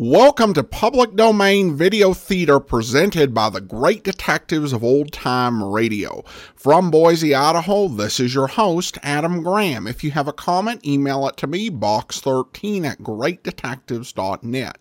Welcome to Public Domain Video Theater presented by the great detectives of old time radio. From Boise, Idaho, this is your host, Adam Graham. If you have a comment, email it to me, box13 at greatdetectives.net.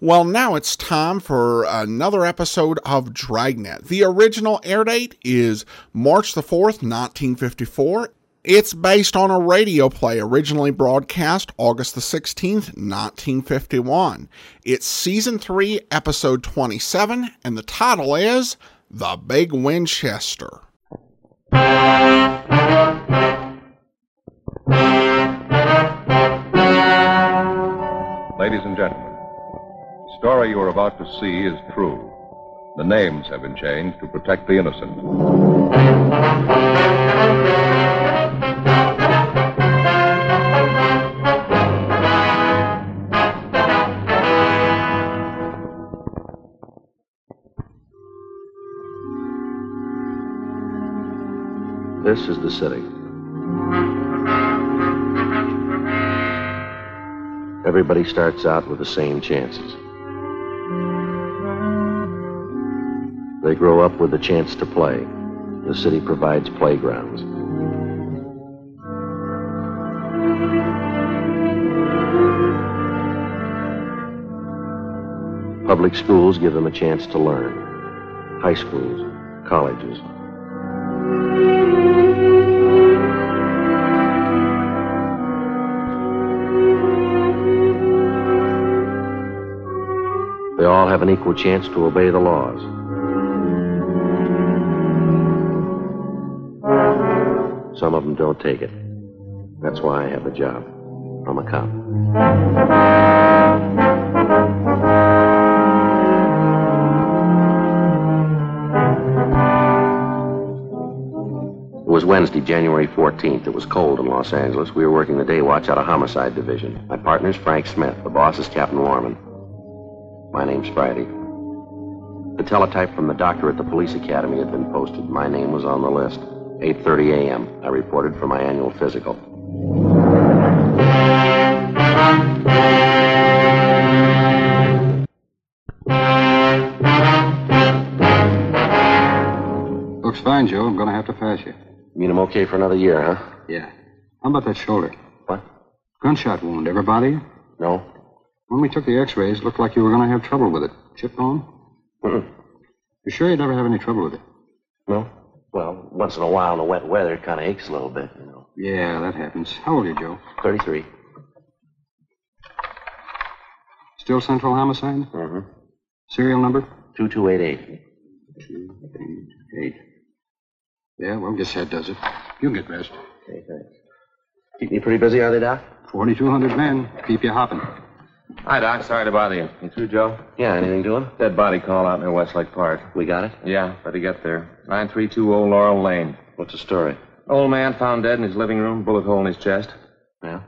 Well, now it's time for another episode of Dragnet. The original air date is March the 4th, 1954. It's based on a radio play originally broadcast August the 16th, 1951. It's season 3, episode 27, and the title is The Big Winchester. Ladies and gentlemen, the story you are about to see is true. The names have been changed to protect the innocent. This is the city. Everybody starts out with the same chances. They grow up with the chance to play. The city provides playgrounds. Public schools give them a chance to learn. High schools, colleges, have an equal chance to obey the laws. Some of them don't take it. That's why I have a job. I'm a cop. It was Wednesday, January 14th. It was cold in Los Angeles. We were working the day watch out of Homicide Division. My partner's Frank Smith. The boss is Captain Warman. My name's Friday. The teletype from the doctor at the police academy had been posted. My name was on the list. 8:30 a.m. I reported for my annual physical. Looks fine, Joe. I'm going to have to pass you. Mean I'm okay for another year, huh? Yeah. How about that shoulder? What? Gunshot wound. Ever bother you? No? When we took the x-rays, it looked like you were going to have trouble with it. Chip bone? Mm-mm. You sure you'd never have any trouble with it? No? Well, once in a while in the wet weather, it kind of aches a little bit, you know. Yeah, that happens. How old are you, Joe? 33. Still Central Homicide? Mm-hmm. Serial number? 2288. Two, eight, eight. Yeah, well, guess that does it. You get rest. Okay, thanks. Keep me pretty busy, are they, Doc? 4,200 men. Keep you hopping. Hi, Doc. Sorry to bother you. You through, Joe? Yeah, anything doing? Dead body call out near Westlake Park. We got it? Yeah, better get there. 932 Old Laurel Lane. What's the story? Old man found dead in his living room, bullet hole in his chest. Yeah?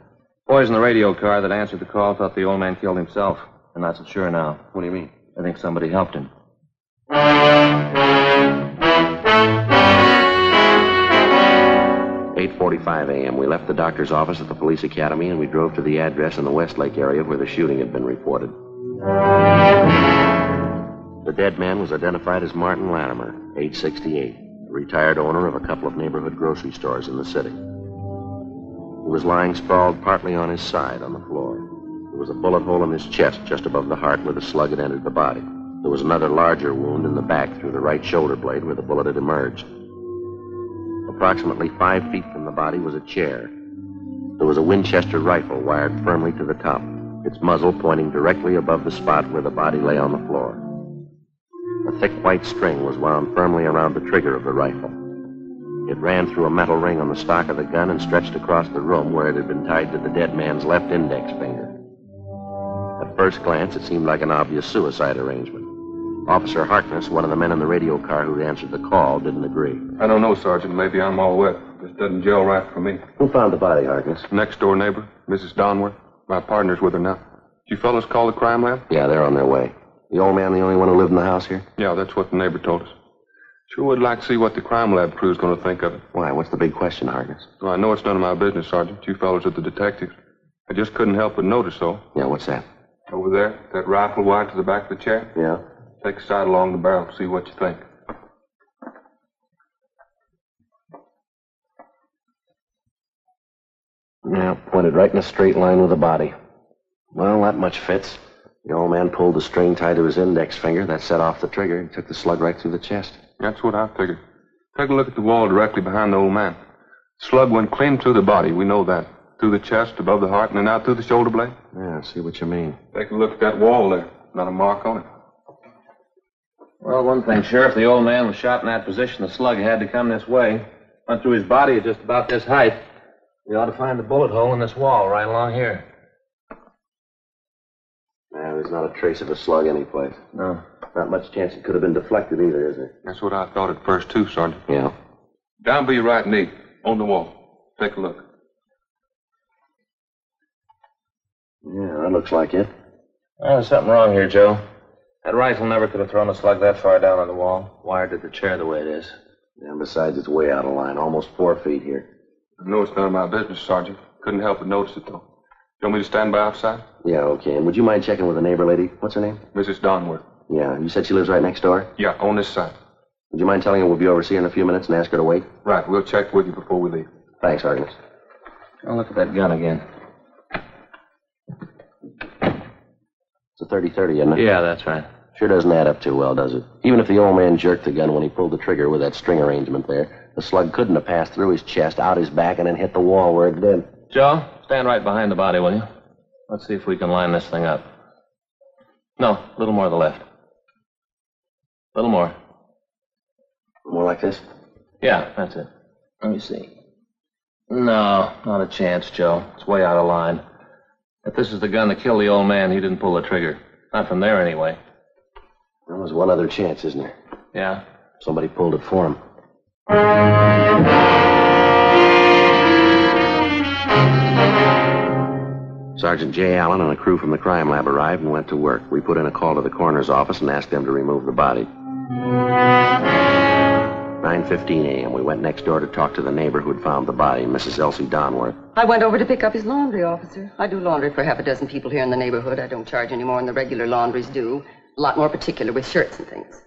Boys in the radio car that answered the call thought the old man killed himself. And that's not so sure now. What do you mean? I think somebody helped him. Eight forty-five a.m. We left the doctor's office at the police academy and we drove to the address in the Westlake area where the shooting had been reported. The dead man was identified as Martin Latimer, age 68, retired owner of a couple of neighborhood grocery stores in the city. He was lying sprawled partly on his side on the floor. There was a bullet hole in his chest just above the heart where the slug had entered the body. There was another larger wound in the back through the right shoulder blade where the bullet had emerged. Approximately five feet from the body was a chair. There was a Winchester rifle wired firmly to the top, its muzzle pointing directly above the spot where the body lay on the floor. A thick white string was wound firmly around the trigger of the rifle. It ran through a metal ring on the stock of the gun and stretched across the room where it had been tied to the dead man's left index finger. At first glance, it seemed like an obvious suicide arrangement. Officer Harkness, one of the men in the radio car who'd answered the call, didn't agree. I don't know, Sergeant. Maybe I'm all wet. This doesn't gel right for me. Who found the body, Harkness? Next door neighbor, Mrs. Donworth. My partner's with her now. You fellas call the crime lab? Yeah, they're on their way. The old man the only one who lived in the house here? Yeah, that's what the neighbor told us. Sure would like to see what the crime lab crew's going to think of it. Why? What's the big question, Harkness? Well, I know it's none of my business, Sergeant. You fellas are the detectives. I just couldn't help but notice, though. Yeah, what's that? Over there, that rifle wide to the back of the chair. Yeah. Take a sight along the barrel, see what you think. Yeah, pointed right in a straight line with the body. Well, that much fits. The old man pulled the string tied to his index finger. That set off the trigger and took the slug right through the chest. That's what I figured. Take a look at the wall directly behind the old man. Slug went clean through the body, we know that. Through the chest, above the heart, and then out through the shoulder blade. Yeah, I see what you mean. Take a look at that wall there. Not a mark on it. Well, one thing, Sheriff, the old man was shot in that position. The slug had to come this way. Went through his body at just about this height. We ought to find the bullet hole in this wall right along here. Yeah, there's not a trace of a slug anyplace. No. Not much chance it could have been deflected either, is there? That's what I thought at first, too, Sergeant. Yeah. Down by your right knee, on the wall. Take a look. Yeah, that looks like it. Well, there's something wrong here, Joe. That rifle never could have thrown a slug that far down on the wall. Wired to the chair the way it is. And besides, it's way out of line, almost four feet here. I know it's none of my business, Sergeant. Couldn't help but notice it, though. You want me to stand by outside? Yeah, okay. And would you mind checking with the neighbor lady? What's her name? Mrs. Donworth. Yeah, you said she lives right next door? Yeah, on this side. Would you mind telling her we'll be over to see her in a few minutes and ask her to wait? Right, we'll check with you before we leave. Thanks, Harkness. I'll look at that gun again. It's a 30-30, isn't it? Yeah, that's right. Sure doesn't add up too well, does it? Even if the old man jerked the gun when he pulled the trigger with that string arrangement there, the slug couldn't have passed through his chest, out his back, and then hit the wall where it did. Joe, stand right behind the body, will you? Let's see if we can line this thing up. No, a little more to the left. A little more. More like this? Yeah, that's it. Let me see. No, not a chance, Joe. It's way out of line. If this is the gun that killed the old man, he didn't pull the trigger. Not from there, anyway. Well, was one other chance, isn't there? Yeah? Somebody pulled it for him. Sergeant J. Allen and a crew from the crime lab arrived and went to work. We put in a call to the coroner's office and asked them to remove the body. 9.15 a.m. We went next door to talk to the neighbor who had found the body, Mrs. Elsie Donworth. I went over to pick up his laundry, officer. I do laundry for half a dozen people here in the neighborhood. I don't charge any more than the regular laundries do. A lot more particular with shirts and things.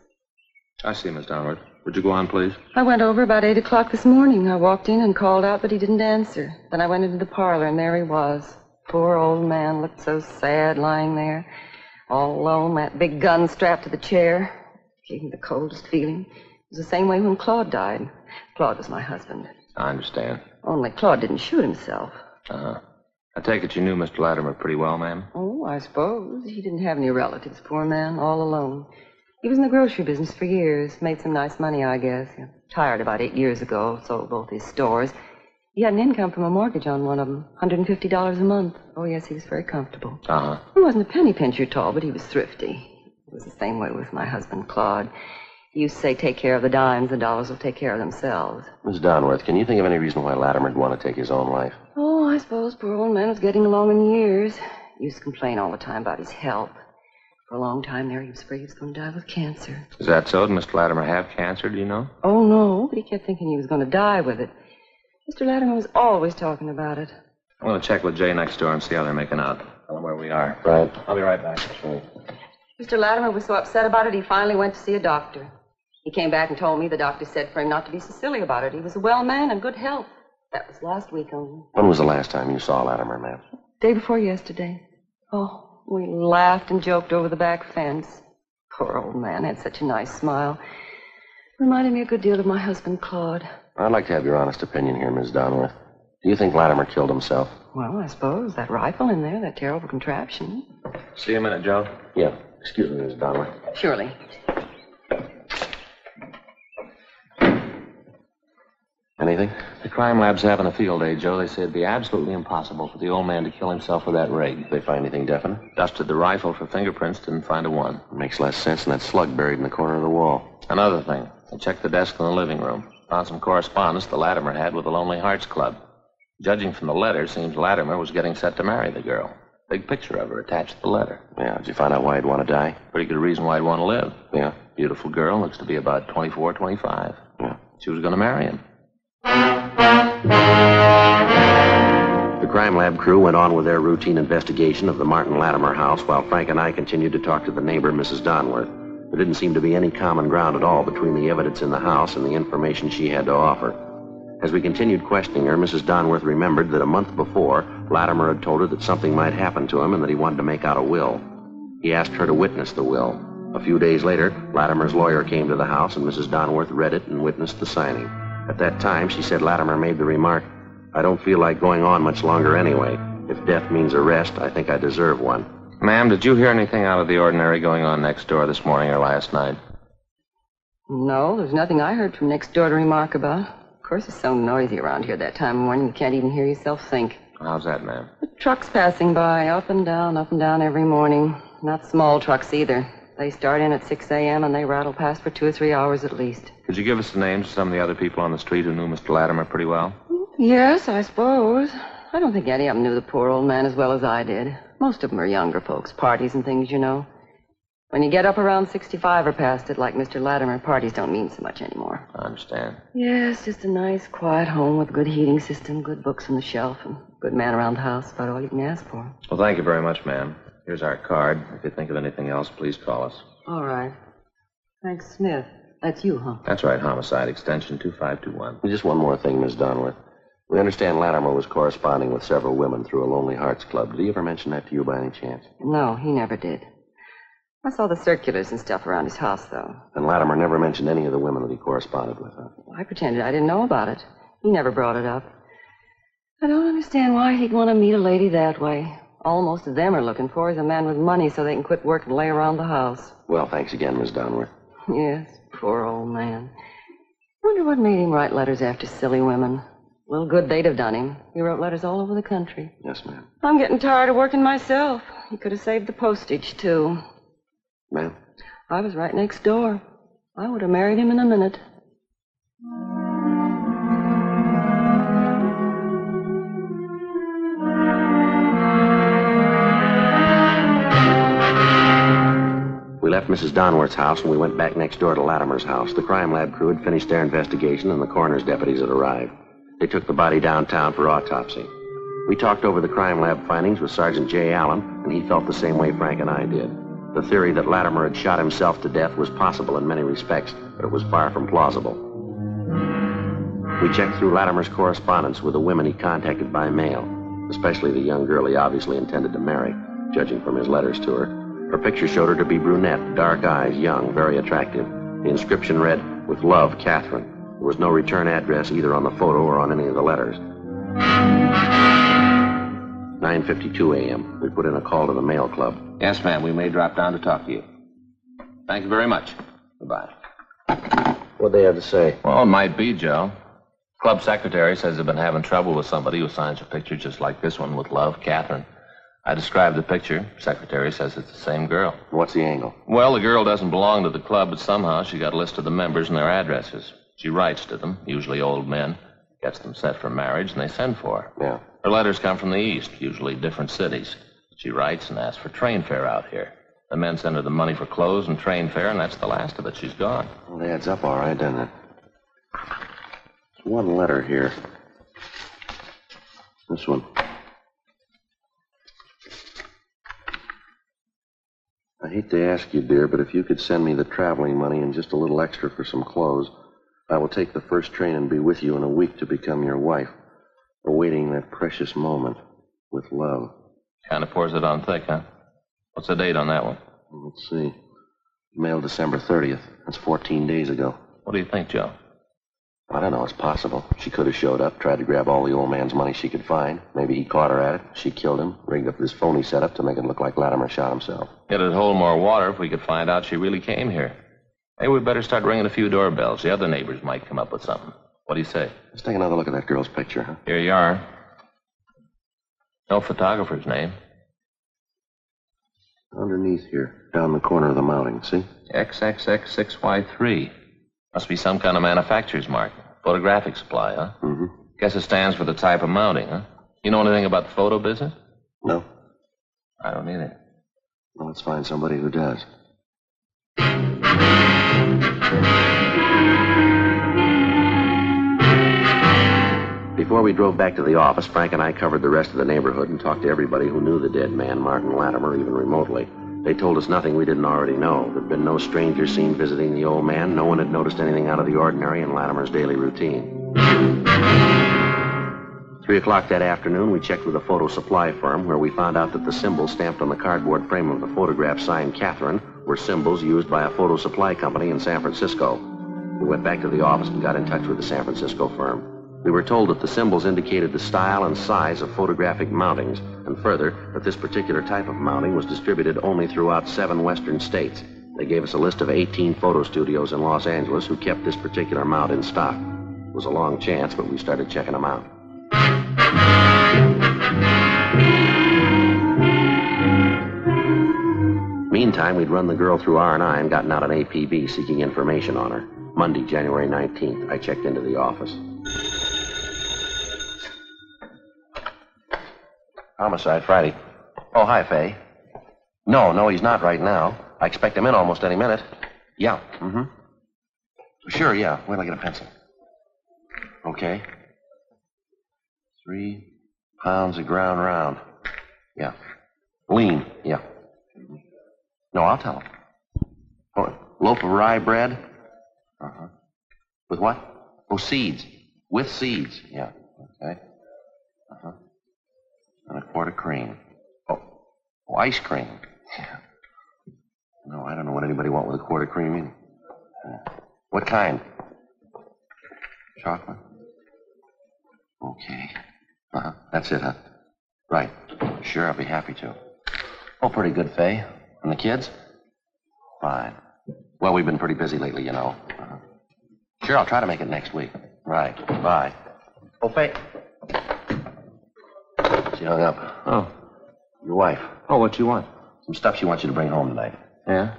I see, Miss Donworth. Would you go on, please? I went over about 8 o'clock this morning. I walked in and called out, but he didn't answer. Then I went into the parlor, and there he was. Poor old man looked so sad lying there, all alone, that big gun strapped to the chair. Gave me the coldest feeling. It was the same way when Claude died. Claude was my husband. I understand. Only Claude didn't shoot himself. Uh-huh. I take it you knew Mr. Latimer pretty well, ma'am? Oh, I suppose. He didn't have any relatives, poor man, all alone. He was in the grocery business for years. Made some nice money, I guess. He retired about eight years ago, sold both his stores. He had an income from a mortgage on one of them, $150 a month. Oh, yes, he was very comfortable. Uh-huh. He wasn't a penny pincher at all, but he was thrifty. It was the same way with my husband, Claude. He used to say, take care of the dimes, the dollars will take care of themselves. Miss Donworth, can you think of any reason why Latimer'd want to take his own life? I suppose poor old man was getting along in years. He used to complain all the time about his health. For a long time there, he was afraid he was going to die with cancer. Is that so? Did Mr. Latimer have cancer, do you know? Oh, no, but he kept thinking he was going to die with it. Mr. Latimer was always talking about it. I'm going to check with Jay next door and see how they're making out. Tell them where we are. Right. I'll be right back. Mr. Latimer was so upset about it, he finally went to see a doctor. He came back and told me the doctor said for him not to be so silly about it. He was a well man and good health. That was last week only. When was the last time you saw Latimer, ma'am? Day before yesterday. Oh, we laughed and joked over the back fence. Poor old man had such a nice smile. Reminded me a good deal of my husband, Claude. I'd like to have your honest opinion here, Miss Donworth. Do you think Latimer killed himself? Well, I suppose that rifle in there, that terrible contraption. See you in a minute, Joe. Yeah. Excuse me, Miss Donworth. Surely. Anything? The crime lab's having a field day, Joe. They say it'd be absolutely impossible for the old man to kill himself with that rig. Did they find anything definite? Dusted the rifle for fingerprints, didn't find a one. Makes less sense than that slug buried in the corner of the wall. Another thing, I checked the desk in the living room. Found some correspondence the Latimer had with the Lonely Hearts Club. Judging from the letter, seems Latimer was getting set to marry the girl. Big picture of her attached to the letter. Yeah, did you find out why he'd want to die? Pretty good reason why he'd want to live. Yeah. Beautiful girl, looks to be about 24, 25. Yeah. She was going to marry him. The crime lab crew went on with their routine investigation of the Martin Latimer house while Frank and I continued to talk to the neighbor, Mrs. Donworth. There didn't seem to be any common ground at all between the evidence in the house and the information she had to offer. As we continued questioning her, Mrs. Donworth remembered that a month before, Latimer had told her that something might happen to him and that he wanted to make out a will. He asked her to witness the will. A few days later, Latimer's lawyer came to the house and Mrs. Donworth read it and witnessed the signing. At that time, she said Latimer made the remark, I don't feel like going on much longer anyway. If death means arrest, I think I deserve one. Ma'am, did you hear anything out of the ordinary going on next door this morning or last night? No, there's nothing I heard from next door to remark about. Of course, it's so noisy around here that time of morning you can't even hear yourself think. How's that, ma'am? The trucks passing by, up and down, up and down every morning. Not small trucks either. They start in at 6 a.m. and they rattle past for two or three hours at least. Could you give us the names of some of the other people on the street who knew Mr. Latimer pretty well? Yes, I suppose. I don't think any of them knew the poor old man as well as I did. Most of them are younger folks, parties and things, you know. When you get up around 65 or past it, like Mr. Latimer, parties don't mean so much anymore. I understand. Yes, just a nice, quiet home with a good heating system, good books on the shelf, and a good man around the house. About all you can ask for. Well, thank you very much, ma'am. Here's our card. If you think of anything else, please call us. All right. Frank Smith. That's you, huh? That's right, homicide extension 2521. Just one more thing, Miss Donworth. We understand Latimer was corresponding with several women through a Lonely Hearts Club. Did he ever mention that to you by any chance? No, he never did. I saw the circulars and stuff around his house, though. And Latimer never mentioned any of the women that he corresponded with, huh? I pretended I didn't know about it. He never brought it up. I don't understand why he'd want to meet a lady that way. All most of them are looking for is a man with money so they can quit work and lay around the house. Well, thanks again, Miss Donworth. Yes, poor old man. Wonder what made him write letters after silly women. Little good they'd have done him. He wrote letters all over the country. Yes, ma'am. I'm getting tired of working myself. He could have saved the postage, too. Ma'am? I was right next door. I would have married him in a minute. Mrs. Donworth's house and we went back next door to Latimer's house. The crime lab crew had finished their investigation and the coroner's deputies had arrived. They took the body downtown for autopsy. We talked over the crime lab findings with Sergeant J. Allen, and he felt the same way Frank and I did. The theory that Latimer had shot himself to death was possible in many respects, but it was far from plausible. We checked through Latimer's correspondence with the women he contacted by mail, especially the young girl he obviously intended to marry, judging from his letters to her. Her picture showed her to be brunette, dark eyes, young, very attractive. The inscription read, With love, Catherine. There was no return address either on the photo or on any of the letters. 9.52 a.m. We put in a call to the mail club. Yes, ma'am. We may drop down to talk to you. Thank you very much. Goodbye. What'd they have to say? Well, it might be, Joe. Club secretary says they've been having trouble with somebody who signs a picture just like this one with love, Catherine. I described the picture. Secretary says it's the same girl. What's the angle? Well, the girl doesn't belong to the club, but somehow she got a list of the members and their addresses. She writes to them, usually old men, gets them set for marriage, and they send for her. Yeah. Her letters come from the east, usually different cities. She writes and asks for train fare out here. The men send her the money for clothes and train fare, and that's the last of it. She's gone. Well, it adds up all right, doesn't it? There's one letter here. This one. I hate to ask you, dear, but if you could send me the traveling money and just a little extra for some clothes, I will take the first train and be with you in a week to become your wife, awaiting that precious moment with love. Kind of pours it on thick, huh? What's the date on that one? Let's see. Mailed December 30th. That's 14 days ago. What do you think, Joe? I don't know. It's possible. She could have showed up, tried to grab all the old man's money she could find. Maybe he caught her at it. She killed him, rigged up this phony setup to make it look like Latimer shot himself. It'd hold more water if we could find out she really came here. Maybe we'd better start ringing a few doorbells. The other neighbors might come up with something. What do you say? Let's take another look at that girl's picture, huh? Here you are. No photographer's name. Underneath here, down the corner of the mounting, see? XXX6Y3. Must be some kind of manufacturer's mark. Photographic supply, huh? Mm-hmm. Guess it stands for the type of mounting, huh? You know anything about the photo business? No? I don't either. Well, let's find somebody who does. Before we drove back to the office, Frank and I covered the rest of the neighborhood and talked to everybody who knew the dead man, Martin Latimer, even remotely. They told us nothing we didn't already know. There'd been no stranger seen visiting the old man. No one had noticed anything out of the ordinary in Latimer's daily routine. Three o'clock that afternoon, we checked with a photo supply firm where we found out that the symbols stamped on the cardboard frame of the photograph signed Catherine were symbols used by a photo supply company in San Francisco. We went back to the office and got in touch with the San Francisco firm. We were told that the symbols indicated the style and size of photographic mountings, and further, that this particular type of mounting was distributed only throughout seven western states. They gave us a list of 18 photo studios in Los Angeles who kept this particular mount in stock. It was a long chance, but we started checking them out. Meantime, we'd run the girl through R&I and gotten out an APB seeking information on her. Monday, January 19th, I checked into the office. Homicide Friday. Oh, hi, Fay. No, no, he's not right now. I expect him in almost any minute. Yeah, mm-hmm. Sure, yeah. Wait till I get a pencil. Okay. Three pounds of ground round. Yeah. Lean, yeah. No, I'll tell him. Oh, loaf of rye bread? Uh-huh. With what? Oh, seeds. With seeds, yeah. Okay. And a quart of cream. Oh, oh ice cream. Yeah. No, I don't know what anybody want with a quart of cream. Yeah. What kind? Chocolate? Okay. Uh-huh. That's it, huh? Right. Sure, I'll be happy to. Oh, pretty good, Fay. And the kids? Fine. Well, we've been pretty busy lately, you know. Uh-huh. Sure, I'll try to make it next week. Right. Bye. Oh, Fay. She hung up. Oh. Your wife. Oh, what you want? Some stuff she wants you to bring home tonight. Yeah?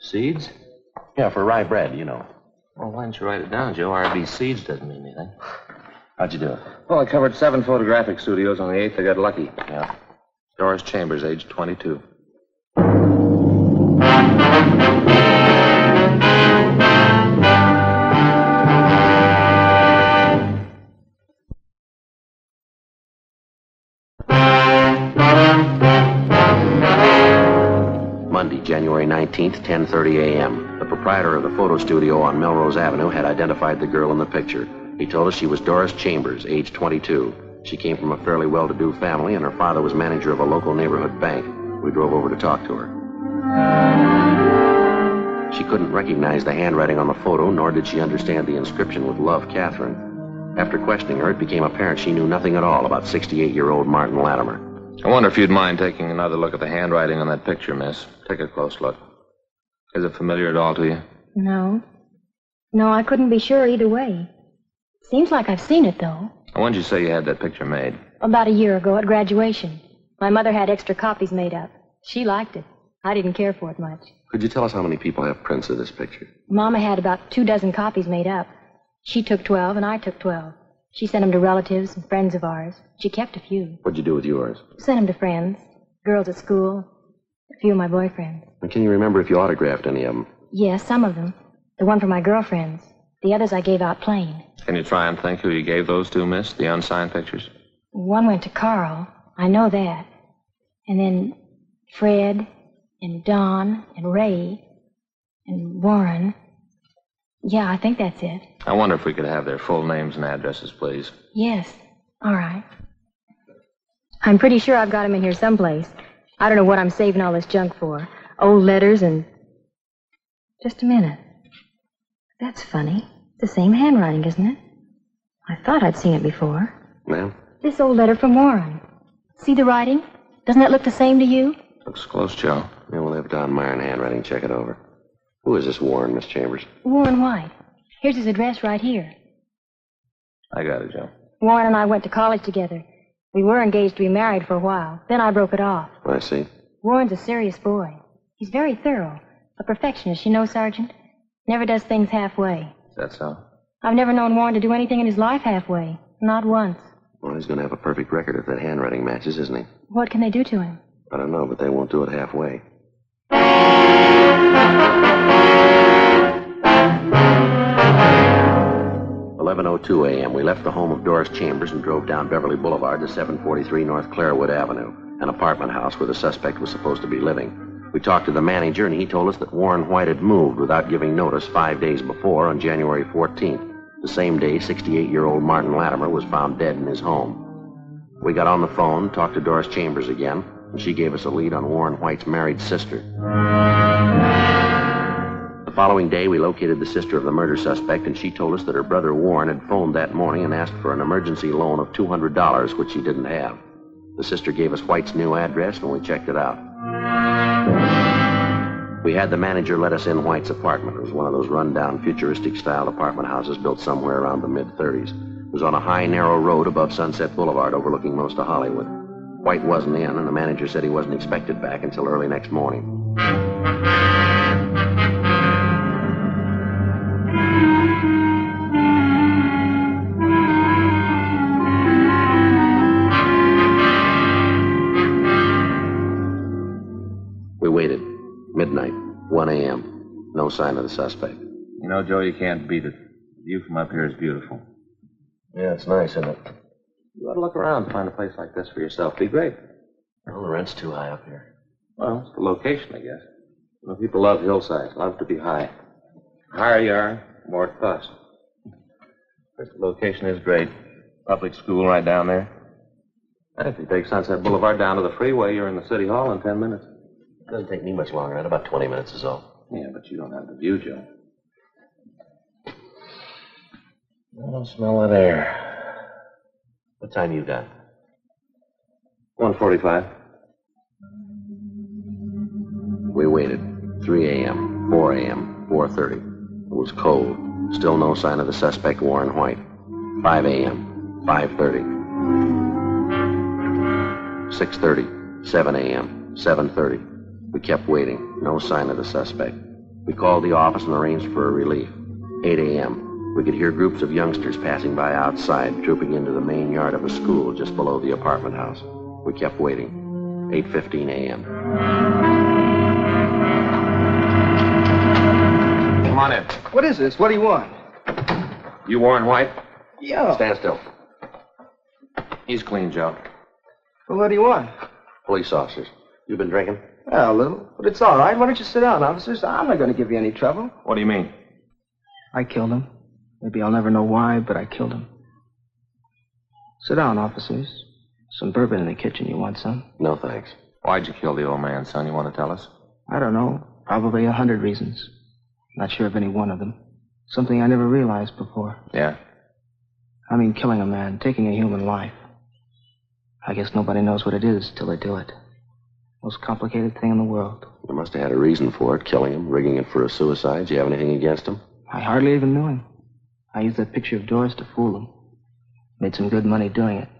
Seeds? Yeah, for rye bread, you know. Well, why didn't you write it down, Joe? RB Seeds doesn't mean anything. How'd you do it? Well, I covered seven photographic studios. On the eighth, I got lucky. Yeah. Doris Chambers, age 22. January 19th, 10:30 a.m. The proprietor of the photo studio on Melrose Avenue had identified the girl in the picture. He told us she was Doris Chambers, age 22. She came from a fairly well-to-do family, and her father was manager of a local neighborhood bank. We drove over to talk to her. She couldn't recognize the handwriting on the photo, nor did she understand the inscription with Love Catherine. After questioning her, it became apparent she knew nothing at all about 68-year-old Martin Latimer. I wonder if you'd mind taking another look at the handwriting on that picture, miss. Take a close look. Is it familiar at all to you? No. No, I couldn't be sure either way. Seems like I've seen it, though. When did you say you had that picture made? About a year ago at graduation. My mother had extra copies made up. She liked it. I didn't care for it much. Could you tell us how many people have prints of this picture? Mama had about two dozen copies made up. She took 12 and I took 12. She sent them to relatives and friends of ours. She kept a few. What'd you do with yours? Sent them to friends, girls at school, a few of my boyfriends. And can you remember if you autographed any of them? Yes, some of them. The one for my girlfriends. The others I gave out plain. Can you try and think who you gave those to, miss? The unsigned pictures? One went to Carl. I know that. And then Fred and Don and Ray and Warren. Yeah, I think that's it. I wonder if we could have their full names and addresses, please. Yes. All right. I'm pretty sure I've got them in here someplace. I don't know what I'm saving all this junk for. Old letters and. Just a minute. That's funny. It's the same handwriting, isn't it? I thought I'd seen it before. Ma'am? This old letter from Warren. See the writing? Doesn't that look the same to you? Looks close, Joe. Yeah, we'll have Don Meyer in handwriting check it over. Who is this Warren, Miss Chambers? Warren White. Here's his address right here. I got it, Joe. Warren and I went to college together. We were engaged to be married for a while. Then I broke it off. I see. Warren's a serious boy. He's very thorough. A perfectionist, you know, Sergeant. Never does things halfway. Is that so? I've never known Warren to do anything in his life halfway. Not once. Well, he's going to have a perfect record if that handwriting matches, isn't he? What can they do to him? I don't know, but they won't do it halfway. 11.02 a.m., we left the home of Doris Chambers and drove down Beverly Boulevard to 743 North Clarewood Avenue, an apartment house where the suspect was supposed to be living. We talked to the manager, and he told us that Warren White had moved without giving notice five days before on January 14th, the same day 68-year-old Martin Latimer was found dead in his home. We got on the phone, talked to Doris Chambers again, and she gave us a lead on Warren White's married sister. Following day, we located the sister of the murder suspect, and she told us that her brother Warren had phoned that morning and asked for an emergency loan of $200, which he didn't have. The sister gave us White's new address, and we checked it out. We had the manager let us in White's apartment. It was one of those rundown, futuristic style apartment houses built somewhere around the mid 30s. It was on a high, narrow road above Sunset Boulevard overlooking most of Hollywood. White wasn't in, and the manager said he wasn't expected back until early next morning. Sign of the suspect. You know, Joe, you can't beat it. The view from up here is beautiful. Yeah, it's nice, isn't it? You ought to look around and find a place like this for yourself. Be great. Well, the rent's too high up here. Well, it's the location, I guess. You know, people love hillsides, love to be high. The higher you are, the more it costs. But the location is great. Public school right down there. And if you take Sunset Boulevard down to the freeway, you're in the city hall in ten minutes. It doesn't take me much longer. At about 20 minutes is all. Yeah, but you don't have the view, Joe. I don't smell that air. What time you got? 145. We waited. 3 a.m., 4 a.m., 4.30. It was cold. Still no sign of the suspect, Warren White. 5 a.m., 5.30. 6.30, 7 a.m., 7.30. We kept waiting. No sign of the suspect. We called the office and arranged for a relief. 8 a.m. We could hear groups of youngsters passing by outside, trooping into the main yard of a school just below the apartment house. We kept waiting. 8.15 a.m. Come on in. What is this? What do you want? You Warren White? Yeah. Stand still. He's clean, Joe. Well, what do you want? Police officers. You been drinking? Yeah, a little. But it's all right. Why don't you sit down, officers? I'm not going to give you any trouble. What do you mean? I killed him. Maybe I'll never know why, but I killed him. Sit down, officers. Some bourbon in the kitchen. You want some? No, thanks. Why'd you kill the old man, son? You want to tell us? I don't know. Probably a hundred reasons. Not sure of any one of them. Something I never realized before. Yeah. I mean, killing a man, taking a human life. I guess nobody knows what it is till they do it. Most complicated thing in the world. You must have had a reason for it, killing him, rigging it for a suicide. Do you have anything against him? I hardly even knew him. I used that picture of Doris to fool him. Made some good money doing it.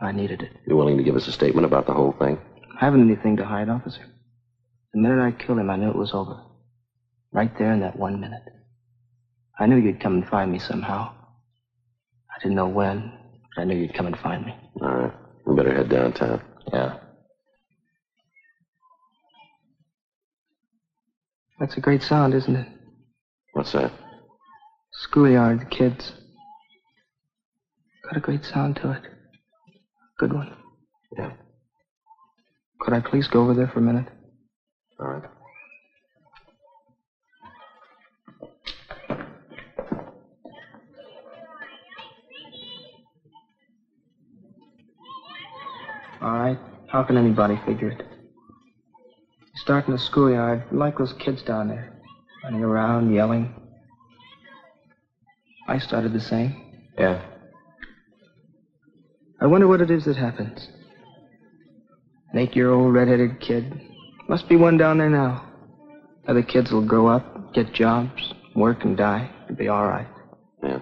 I needed it. You willing to give us a statement about the whole thing? I haven't anything to hide, officer. The minute I killed him, I knew it was over. Right there in that one minute. I knew you'd come and find me somehow. I didn't know when, but I knew you'd come and find me. All right. We better head downtown. Yeah. That's a great sound, isn't it? What's that? Schoolyard, the kids. Got a great sound to it. Good one. Yeah. Could I please go over there for a minute? All right. All right. How can anybody figure it? Start in the schoolyard, like those kids down there, running around, yelling. I started the same. Yeah. I wonder what it is that happens. An eight-year-old red-headed kid. Must be one down there now. Other kids will grow up, get jobs, work and die, and be all right. Yeah.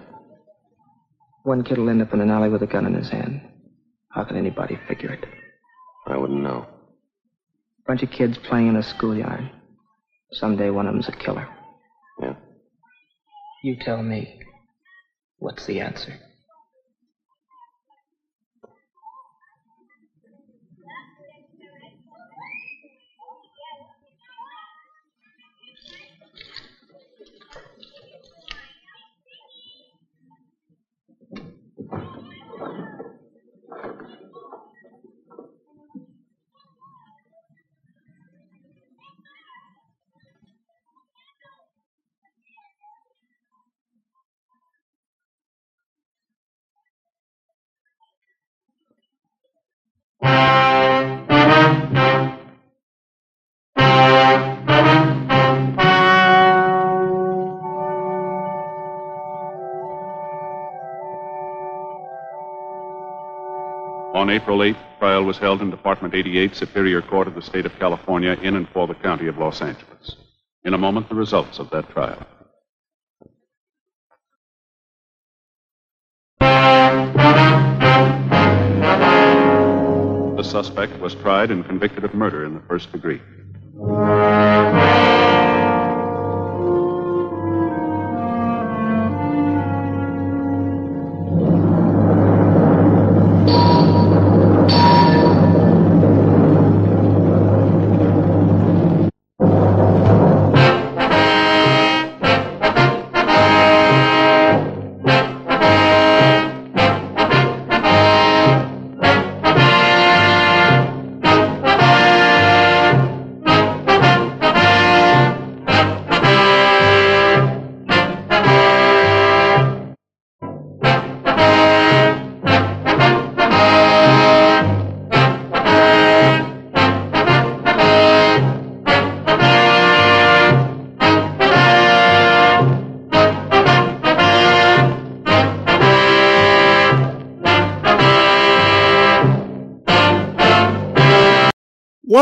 One kid will end up in an alley with a gun in his hand. How can anybody figure it? I wouldn't know. Bunch of kids playing in a schoolyard. Someday one of them's a killer. Yeah. You tell me. What's the answer? On April 8th, trial was held in Department 88, Superior Court of the State of California, in and for the County of Los Angeles. In a moment, the results of that trial. The suspect was tried and convicted of murder in the first degree.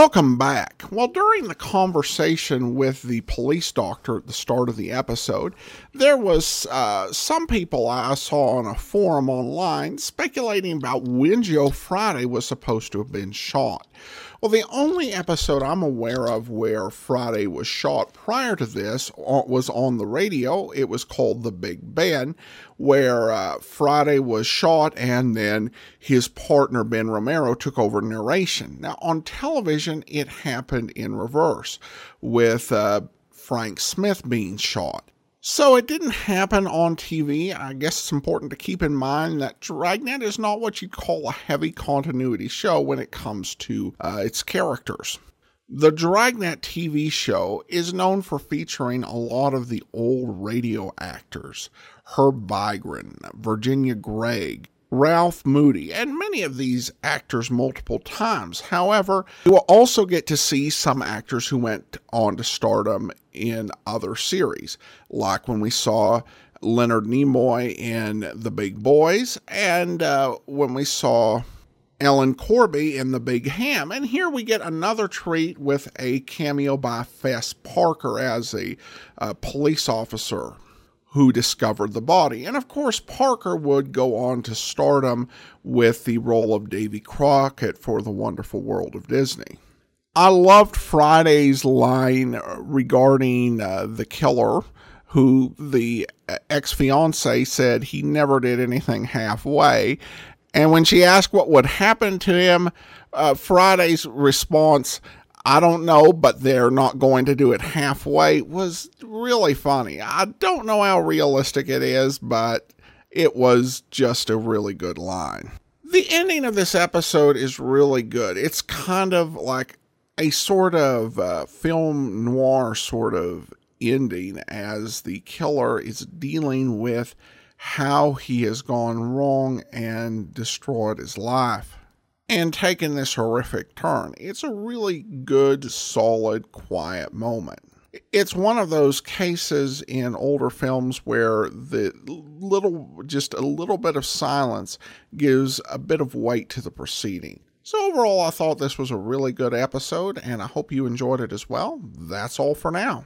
Welcome back. Well, during the conversation with the police doctor at the start of the episode, there was uh, some people I saw on a forum online speculating about when Joe Friday was supposed to have been shot. Well, the only episode I'm aware of where Friday was shot prior to this was on the radio. It was called The Big Ben, where uh, Friday was shot and then his partner Ben Romero took over narration. Now, on television, it happened in reverse with uh, Frank Smith being shot. So it didn't happen on TV. I guess it's important to keep in mind that Dragnet is not what you'd call a heavy continuity show when it comes to uh, its characters. The Dragnet TV show is known for featuring a lot of the old radio actors Herb Vigran, Virginia Gregg, Ralph Moody, and many of these actors multiple times. However, you will also get to see some actors who went on to stardom in other series, like when we saw Leonard Nimoy in The Big Boys, and uh, when we saw Ellen Corby in The Big Ham. And here we get another treat with a cameo by Fess Parker as a uh, police officer who discovered the body. And of course, Parker would go on to stardom with the role of Davy Crockett for The Wonderful World of Disney. I loved Friday's line regarding uh, the killer, who the ex fiance said he never did anything halfway. And when she asked what would happen to him, uh, Friday's response, I don't know, but they're not going to do it halfway was really funny. I don't know how realistic it is, but it was just a really good line. The ending of this episode is really good. It's kind of like a sort of uh, film noir sort of ending as the killer is dealing with how he has gone wrong and destroyed his life and taken this horrific turn. It's a really good, solid, quiet moment. It's one of those cases in older films where the little, just a little bit of silence gives a bit of weight to the proceeding. So, overall, I thought this was a really good episode, and I hope you enjoyed it as well. That's all for now.